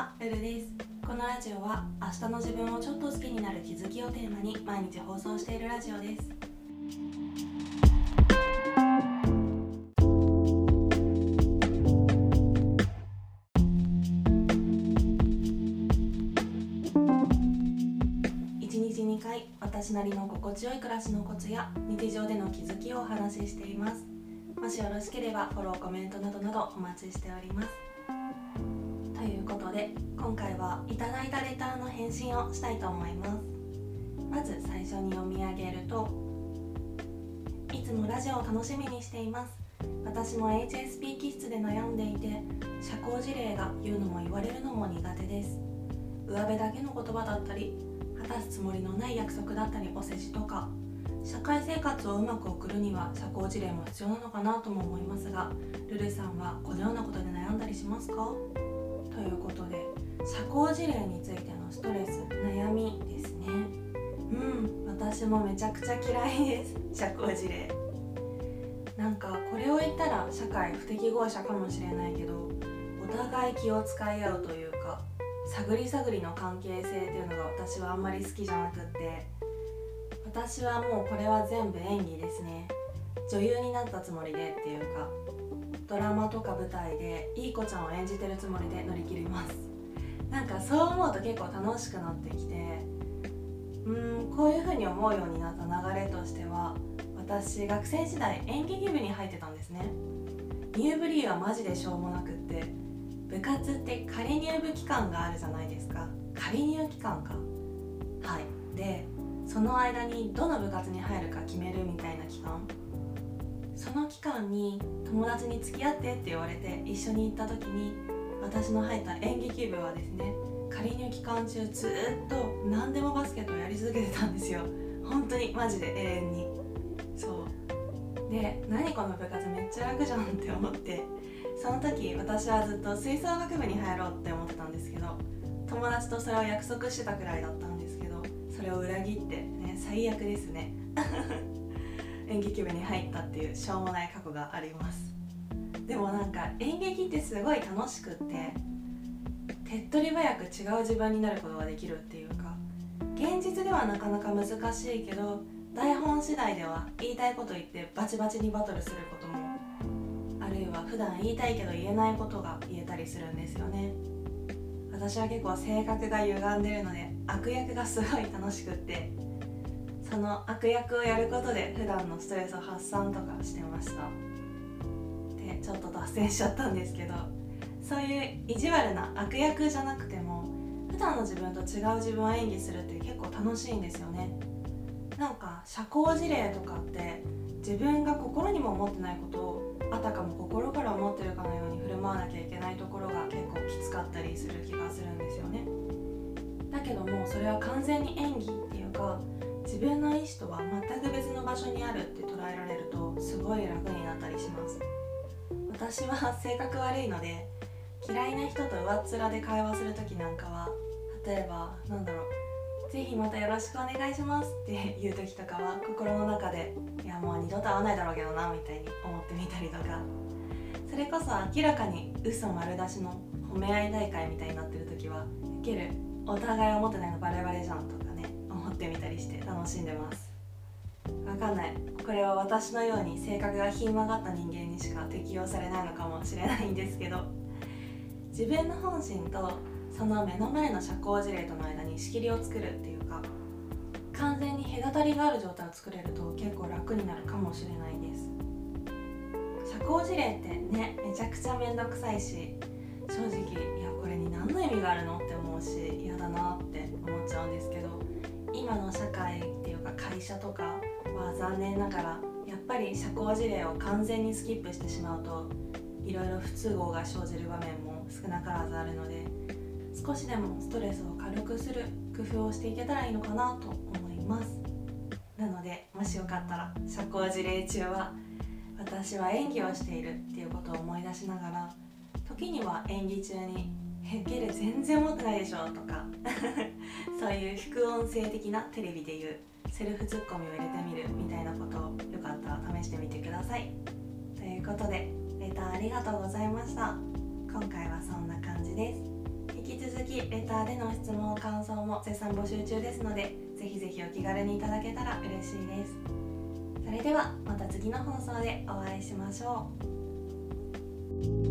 は、ルルです。このラジオは明日の自分をちょっと好きになる気づきをテーマに毎日放送しているラジオです。一日2回私なりの心地よい暮らしのコツや日常での気づきをお話ししています。もしよろしければフォローコメントなどなどお待ちしております。で今回はいただいたレターの返信をしたいと思います。まず最初に読み上げるといつもラジオを楽しみにしています。私も HSP 気質で悩んでいて社交辞令が言うのも言われるのも苦手です。上辺だけの言葉だったり果たすつもりのない約束だったりお世辞とか社会生活をうまく送るには社交辞令も必要なのかなとも思いますがルルさんはこのようなことで悩んだりしますか？ということで社交辞令についてのストレス悩みですね。うん私もめちゃくちゃ嫌いです。社交辞令なんかこれを言ったら社会不適合者かもしれないけどお互い気を使い合うというか探り探りの関係性っていうのが私はあんまり好きじゃなくって私はもうこれは全部演技ですね。女優になったつもりでっていうかドラマとか舞台でいい子ちゃんを演じてるつもりで乗り切ります。なんかそう思うと結構楽しくなってきてうーんこういう風に思うようになった流れとしては私学生時代演劇部に入ってたんですね。入部理由はマジでしょうもなくって部活って仮入部期間があるじゃないですか。仮入期間か。はい。でその間にどの部活に入るか決めるみたいな期間。その期間に友達に付き合ってって言われて一緒に行った時に私の入った演劇部はですね仮入期間中ずっと何でもバスケットをやり続けてたんですよ。本当にマジで永遠に。そう。で何この部活めっちゃ楽じゃんって思ってその時私はずっと吹奏楽部に入ろうって思ってたんですけど友達とそれを約束してたくらいだったんですけどそれを裏切ってね最悪ですね。演劇部に入ったっていうしょうもない過去があります。でもなんか演劇ってすごい楽しくって手っ取り早く違う自分になることができるっていうか現実ではなかなか難しいけど台本次第では言いたいこと言ってバチバチにバトルすることもあるいは普段言いたいけど言えないことが言えたりするんですよね。私は結構性格が歪んでるので悪役がすごい楽しくってその悪役をやることで普段のストレスを発散とかしてました。でちょっと脱線しちゃったんですけどそういう意地悪な悪役じゃなくても普段の自分と違う自分を演技するって結構楽しいんですよね。なんか社交辞令とかって自分が心にも思ってないことをあたかも心から思ってるかのように振る舞わなきゃいけないところが結構きつかったりする気がするんですよね。だけどもそれは完全に演技っていうか自分の意思とは全く別の場所にあるって捉えられるとすごい楽になったりします。私は性格悪いので嫌いな人と上っ面で会話する時なんかは例えばなんだろうぜひまたよろしくお願いしますっていう時とかは心の中でいやもう二度と会わないだろうけどなみたいに思ってみたりとか。それこそ明らかに嘘丸出しの褒め合い大会みたいになってる時は受けるお互い思ってないのバレバレじゃんとか。ってみたりして楽しんでます。わかんない。これは私のように性格がひん曲がった人間にしか適用されないのかもしれないんですけど自分の本心とその目の前の社交辞令との間に仕切りを作るっていうか完全に隔たりがある状態を作れると結構楽になるかもしれないです。社交辞令ってねめちゃくちゃ面倒くさいし正直いやこれに何の意味があるのって思うし嫌だなって思っちゃうんですけど今の社会っていうか会社とかは残念ながらやっぱり社交辞令を完全にスキップしてしまうといろいろ不都合が生じる場面も少なからずあるので少しでもストレスを軽くする工夫をしていけたらいいのかなと思います。なのでもしよかったら社交辞令中は私は演技をしているっていうことを思い出しながら時には演技中に「えゲル全然思ってないでしょ」とか。そういう副音声的なテレビでいうセルフツッコミを入れてみるみたいなことをよかったら試してみてください。ということでレターありがとうございました。今回はそんな感じです。引き続 Twitter での質問感想も絶賛募集中ですのでぜひぜひお気軽にいただけたら嬉しいです。それではまた次の放送でお会いしましょう。